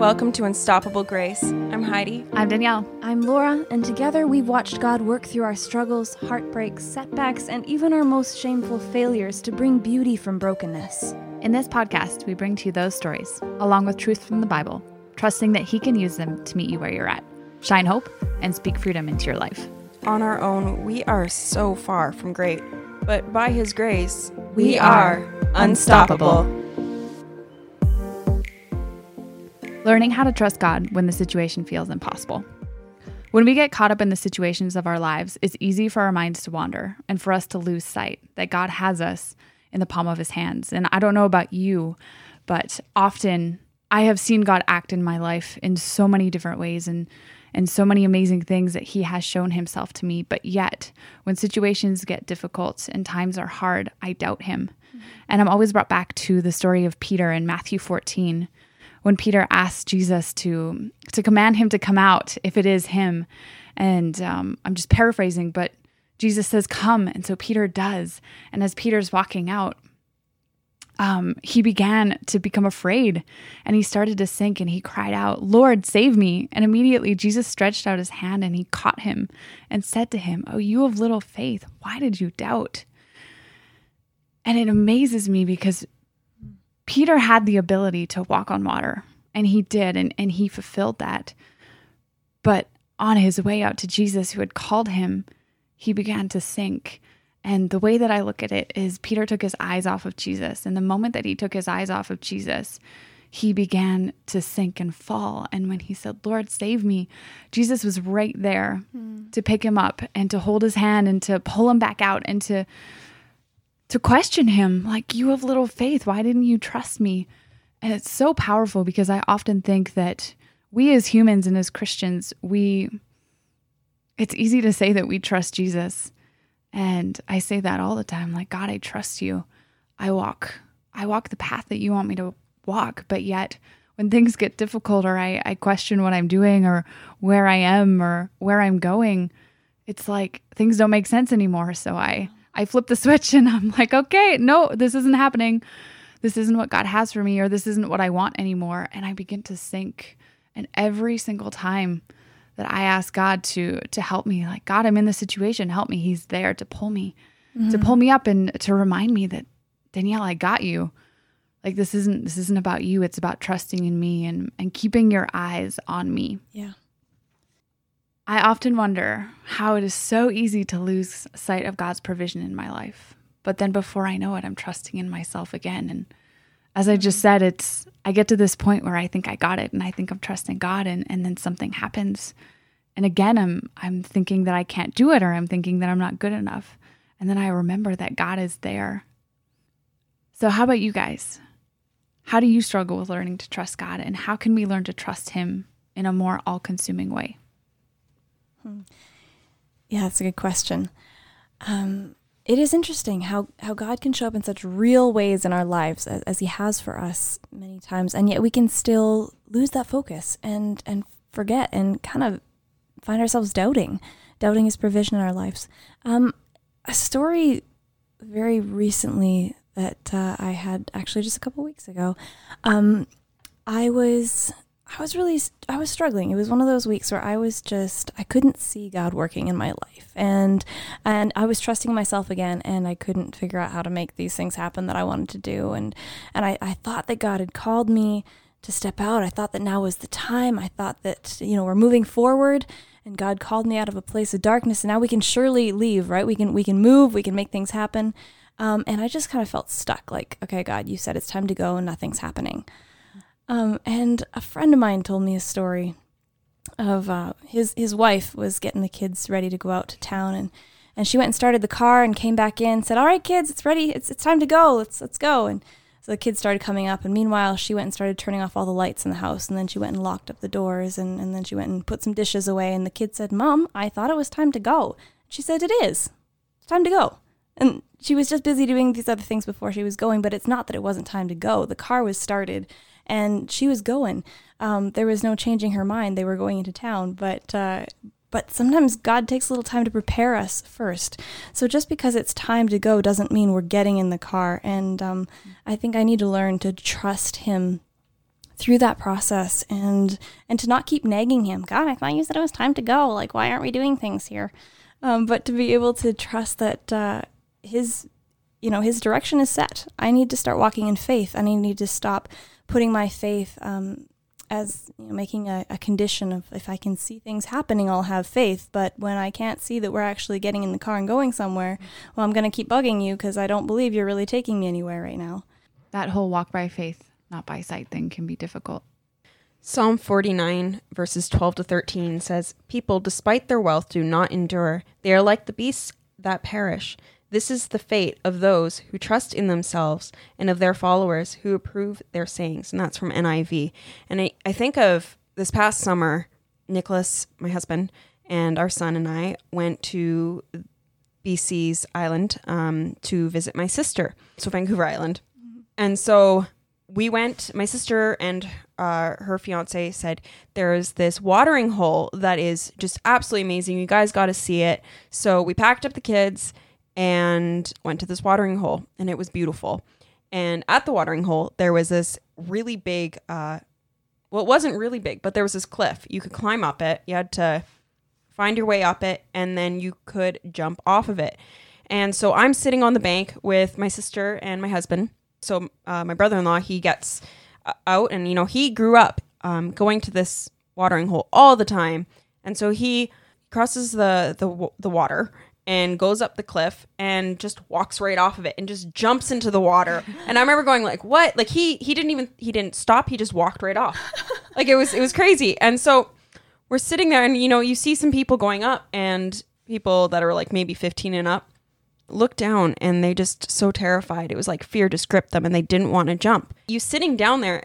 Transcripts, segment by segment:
Welcome to Unstoppable Grace. I'm Heidi. I'm Danielle. I'm Laura, and together we've watched God work through our struggles, heartbreaks, setbacks, and even our most shameful failures to bring beauty from brokenness. In this podcast, we bring to you those stories, along with truth from the Bible, trusting that He can use them to meet you where you're at, shine hope, and speak freedom into your life. On our own, we are so far from great, but by His grace, We we, are are unstoppable. Learning how to trust God when the situation feels impossible. When we get caught up in the situations of our lives, it's easy for our minds to wander and for us to lose sight that God has us in the palm of his hands. And I don't know about you, but often I have seen God act in my life in so many different ways and and so many amazing things that he has shown himself to me. But yet, when situations get difficult and times are hard, I doubt him. Mm-hmm. And I'm always brought back to the story of Peter in Matthew 14 when Peter asked Jesus to to command him to come out if it is him, and um, I'm just paraphrasing, but Jesus says, "Come," and so Peter does. And as Peter's walking out, um, he began to become afraid, and he started to sink, and he cried out, "Lord, save me!" And immediately Jesus stretched out his hand and he caught him, and said to him, "Oh, you of little faith, why did you doubt?" And it amazes me because Peter had the ability to walk on water, and he did, and, and he fulfilled that. But on his way out to Jesus, who had called him, he began to sink. And the way that I look at it is Peter took his eyes off of Jesus. And the moment that he took his eyes off of Jesus, he began to sink and fall. And when he said, Lord, save me, Jesus was right there hmm. to pick him up and to hold his hand and to pull him back out and to to question him like you have little faith. Why didn't you trust me? And it's so powerful because i often think that we as humans and as christians we it's easy to say that we trust jesus. And i say that all the time like god i trust you. I walk i walk the path that you want me to walk. But yet when things get difficult or i, I question what i'm doing or where i am or where i'm going it's like things don't make sense anymore. So i I flip the switch and I'm like, okay, no, this isn't happening. This isn't what God has for me, or this isn't what I want anymore. And I begin to sink. And every single time that I ask God to to help me, like God, I'm in this situation, help me. He's there to pull me, to pull mm-hmm. me up and to remind me that Danielle, I got you. Like this isn't this isn't about you. It's about trusting in me and and keeping your eyes on me. Yeah. I often wonder how it is so easy to lose sight of God's provision in my life. But then before I know it, I'm trusting in myself again. And as I just said, it's I get to this point where I think I got it and I think I'm trusting God and, and then something happens. And again I'm I'm thinking that I can't do it or I'm thinking that I'm not good enough. And then I remember that God is there. So how about you guys? How do you struggle with learning to trust God and how can we learn to trust him in a more all-consuming way? Yeah, that's a good question. Um, it is interesting how, how God can show up in such real ways in our lives as, as He has for us many times, and yet we can still lose that focus and and forget and kind of find ourselves doubting, doubting His provision in our lives. Um, a story very recently that uh, I had actually just a couple weeks ago. Um, I was I was really I was struggling. It was one of those weeks where I was just I couldn't see God working in my life. And and I was trusting myself again and I couldn't figure out how to make these things happen that I wanted to do. And and I, I thought that God had called me to step out. I thought that now was the time. I thought that, you know, we're moving forward and God called me out of a place of darkness and now we can surely leave, right? We can we can move, we can make things happen. Um, and I just kind of felt stuck, like, okay, God, you said it's time to go and nothing's happening. Um, and a friend of mine told me a story of uh, his his wife was getting the kids ready to go out to town, and, and she went and started the car and came back in, said, "All right, kids, it's ready. It's it's time to go. Let's let's go." And so the kids started coming up, and meanwhile, she went and started turning off all the lights in the house, and then she went and locked up the doors, and, and then she went and put some dishes away, and the kid said, "Mom, I thought it was time to go." She said, "It is. It's time to go." And she was just busy doing these other things before she was going, but it's not that it wasn't time to go. The car was started and she was going. Um, there was no changing her mind. They were going into town, but uh, but sometimes God takes a little time to prepare us first. So just because it's time to go doesn't mean we're getting in the car. And um, I think I need to learn to trust Him through that process and and to not keep nagging him. God, I thought you said it was time to go. Like, why aren't we doing things here? Um, but to be able to trust that uh, his you know his direction is set. I need to start walking in faith, and I need to stop putting my faith um, as you know, making a, a, condition of if I can see things happening, I'll have faith. But when I can't see that we're actually getting in the car and going somewhere, well, I'm going to keep bugging you because I don't believe you're really taking me anywhere right now. That whole walk by faith, not by sight thing can be difficult. Psalm 49, verses 12 to 13 says, People, despite their wealth, do not endure. They are like the beasts that perish. This is the fate of those who trust in themselves and of their followers who approve their sayings. And that's from NIV. And I, I think of this past summer, Nicholas, my husband, and our son and I went to BC's island um, to visit my sister, so Vancouver Island. And so we went, my sister and uh, her fiance said, There's this watering hole that is just absolutely amazing. You guys got to see it. So we packed up the kids and went to this watering hole, and it was beautiful. And at the watering hole, there was this really big, uh, well, it wasn't really big, but there was this cliff. You could climb up it. You had to find your way up it, and then you could jump off of it. And so I'm sitting on the bank with my sister and my husband. So uh, my brother-in-law, he gets uh, out, and you know he grew up um, going to this watering hole all the time, and so he crosses the the the water and goes up the cliff and just walks right off of it and just jumps into the water. And I remember going like, "What?" Like he he didn't even he didn't stop. He just walked right off. Like it was it was crazy. And so we're sitting there and you know, you see some people going up and people that are like maybe 15 and up look down and they just so terrified. It was like fear just gripped them and they didn't want to jump. You sitting down there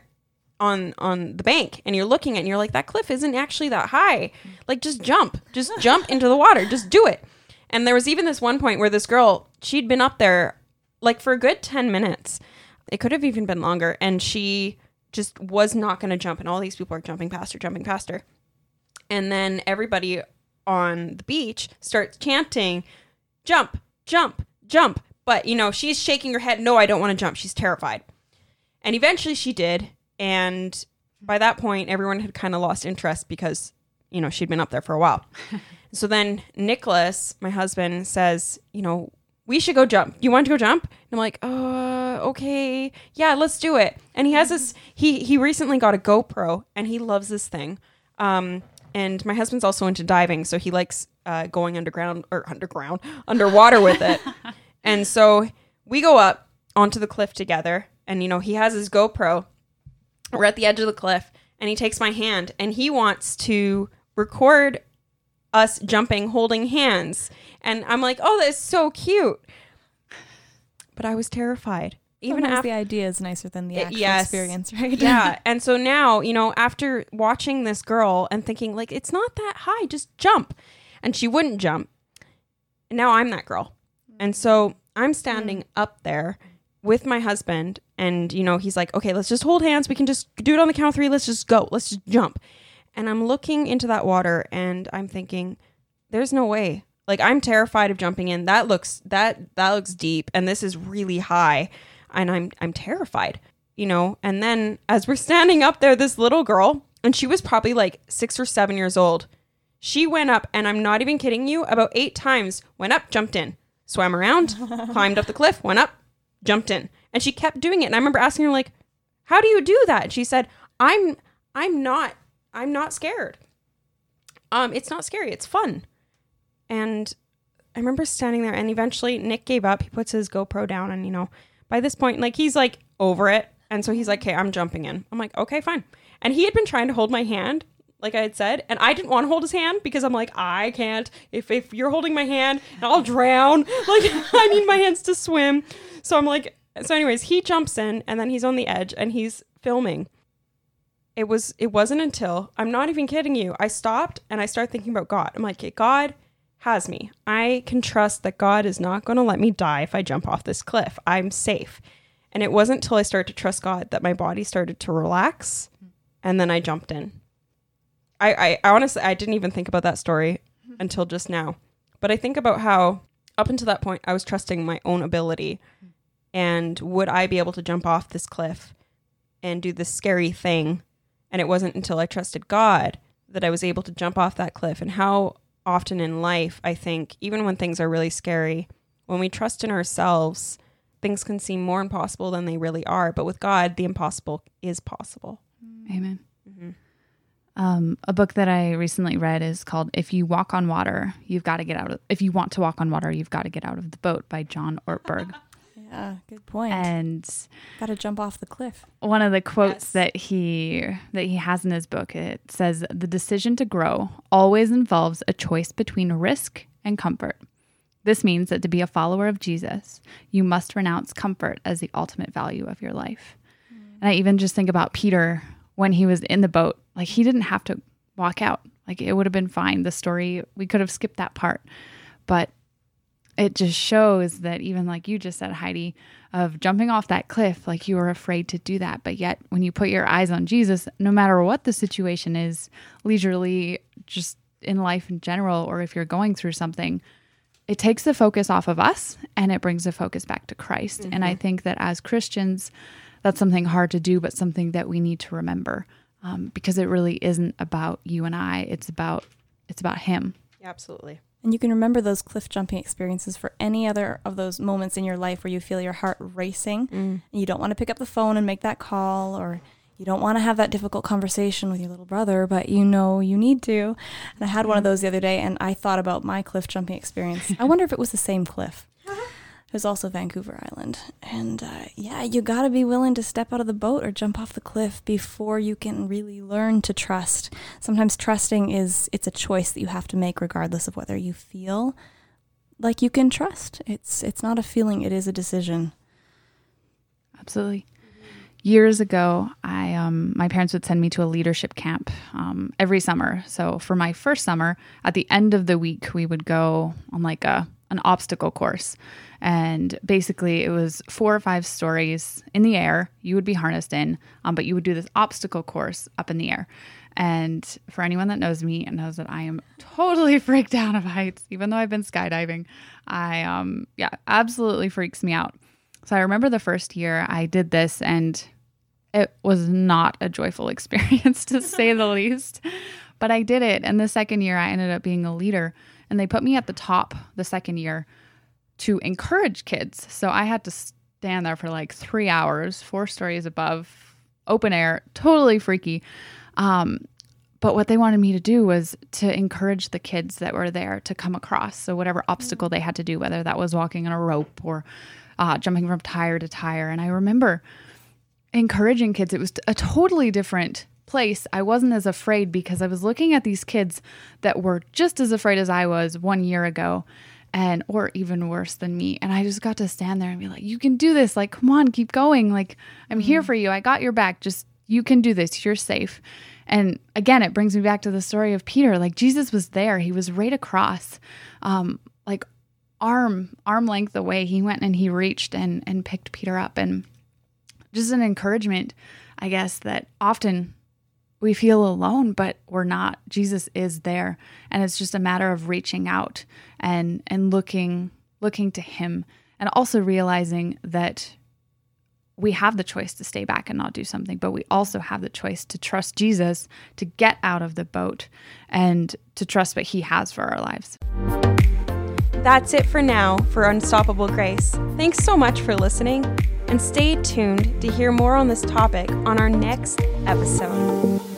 on on the bank and you're looking at it and you're like that cliff isn't actually that high. Like just jump. Just jump into the water. Just do it. And there was even this one point where this girl, she'd been up there like for a good 10 minutes. It could have even been longer. And she just was not going to jump. And all these people are jumping past her, jumping past her. And then everybody on the beach starts chanting, jump, jump, jump. But, you know, she's shaking her head, no, I don't want to jump. She's terrified. And eventually she did. And by that point, everyone had kind of lost interest because, you know, she'd been up there for a while. So then Nicholas, my husband, says, you know, we should go jump. You want to go jump? And I'm like, uh, okay, yeah, let's do it. And he has this. He he recently got a GoPro, and he loves this thing. Um, and my husband's also into diving, so he likes uh, going underground or underground, underwater with it. and so we go up onto the cliff together, and you know he has his GoPro. We're at the edge of the cliff, and he takes my hand, and he wants to record us jumping, holding hands. And I'm like, oh, that's so cute. But I was terrified. Even Sometimes after the idea is nicer than the actual yes, experience, right? yeah. And so now, you know, after watching this girl and thinking, like, it's not that high, just jump. And she wouldn't jump. And now I'm that girl. And so I'm standing mm. up there with my husband and you know he's like okay let's just hold hands we can just do it on the count of three let's just go let's just jump and I'm looking into that water and I'm thinking, there's no way. Like I'm terrified of jumping in. That looks that that looks deep and this is really high and I'm I'm terrified. You know, and then as we're standing up there this little girl and she was probably like 6 or 7 years old. She went up and I'm not even kidding you, about 8 times went up, jumped in, swam around, climbed up the cliff, went up, jumped in. And she kept doing it and I remember asking her like, "How do you do that?" And she said, "I'm I'm not I'm not scared. Um, it's not scary. It's fun. And I remember standing there, and eventually Nick gave up. He puts his GoPro down, and you know, by this point, like he's like over it, and so he's like, "Okay, I'm jumping in." I'm like, "Okay, fine." And he had been trying to hold my hand, like I had said, and I didn't want to hold his hand because I'm like, I can't. If if you're holding my hand, I'll drown. Like I need my hands to swim. So I'm like, so anyways, he jumps in, and then he's on the edge, and he's filming it was it wasn't until I'm not even kidding you. I stopped and I started thinking about God. I'm like, okay, God has me. I can trust that God is not going to let me die if I jump off this cliff. I'm safe. And it wasn't until I started to trust God that my body started to relax and then I jumped in. I, I, I honestly I didn't even think about that story mm-hmm. until just now. But I think about how up until that point I was trusting my own ability mm. and would I be able to jump off this cliff and do this scary thing And it wasn't until I trusted God that I was able to jump off that cliff. And how often in life, I think, even when things are really scary, when we trust in ourselves, things can seem more impossible than they really are. But with God, the impossible is possible. Amen. Um, a book that I recently read is called "If You Walk on Water, You've Got to Get Out of. If you want to walk on water, you've got to get out of the boat" by John Ortberg. Yeah, good point. and Got to jump off the cliff. one of the quotes Yes. that he that he has in his book it says the decision to grow always involves a choice between risk and comfort this means that to be a follower of jesus you must renounce comfort as the ultimate value of your life mm. and i even just think about peter when he was in the boat like he didn't have to walk out like it would have been fine the story we could have skipped that part but it just shows that even like you just said heidi of jumping off that cliff like you were afraid to do that. But yet when you put your eyes on jesus no matter what the situation is leisurely just in life in general or if you're going through something it takes the focus off of us and it brings the focus back to christ. And i think that as christians that's something hard to do but something that we need to remember um, because it really isn't about you and i. It's about it's about him. Yeah, absolutely. And you can remember those cliff jumping experiences for any other of those moments in your life where you feel your heart racing mm. and you don't want to pick up the phone and make that call or you don't want to have that difficult conversation with your little brother, but you know you need to. And I had one of mm. those the other day and I thought about my cliff jumping experience. I wonder if it was the same cliff. Was also Vancouver Island. And uh, yeah, you got to be willing to step out of the boat or jump off the cliff before you can really learn to trust. Sometimes trusting is it's a choice that you have to make regardless of whether you feel like you can trust. It's it's not a feeling, it is a decision. Absolutely. Years ago, I um, my parents would send me to a leadership camp um, every summer. So for my first summer, at the end of the week, we would go on like a an obstacle course, and basically it was four or five stories in the air. You would be harnessed in, um, but you would do this obstacle course up in the air. And for anyone that knows me and knows that I am totally freaked out of heights, even though I've been skydiving, I um yeah absolutely freaks me out. So I remember the first year I did this and it was not a joyful experience to say the least. But I did it. And the second year I ended up being a leader. And they put me at the top the second year to encourage kids. So I had to stand there for like three hours, four stories above, open air, totally freaky. Um, but what they wanted me to do was to encourage the kids that were there to come across. So whatever obstacle they had to do, whether that was walking on a rope or uh, jumping from tire to tire. And I remember encouraging kids. It was a totally different place. I wasn't as afraid because I was looking at these kids that were just as afraid as I was one year ago and or even worse than me. And I just got to stand there and be like, "You can do this. Like, come on, keep going. Like, I'm here for you. I got your back. Just you can do this. You're safe." And again, it brings me back to the story of Peter. Like Jesus was there. He was right across. Um like arm arm length away. He went and he reached and and picked Peter up and just an encouragement, I guess, that often we feel alone, but we're not. Jesus is there. And it's just a matter of reaching out and and looking looking to him and also realizing that we have the choice to stay back and not do something, but we also have the choice to trust Jesus to get out of the boat and to trust what he has for our lives. That's it for now for Unstoppable Grace. Thanks so much for listening, and stay tuned to hear more on this topic on our next episode.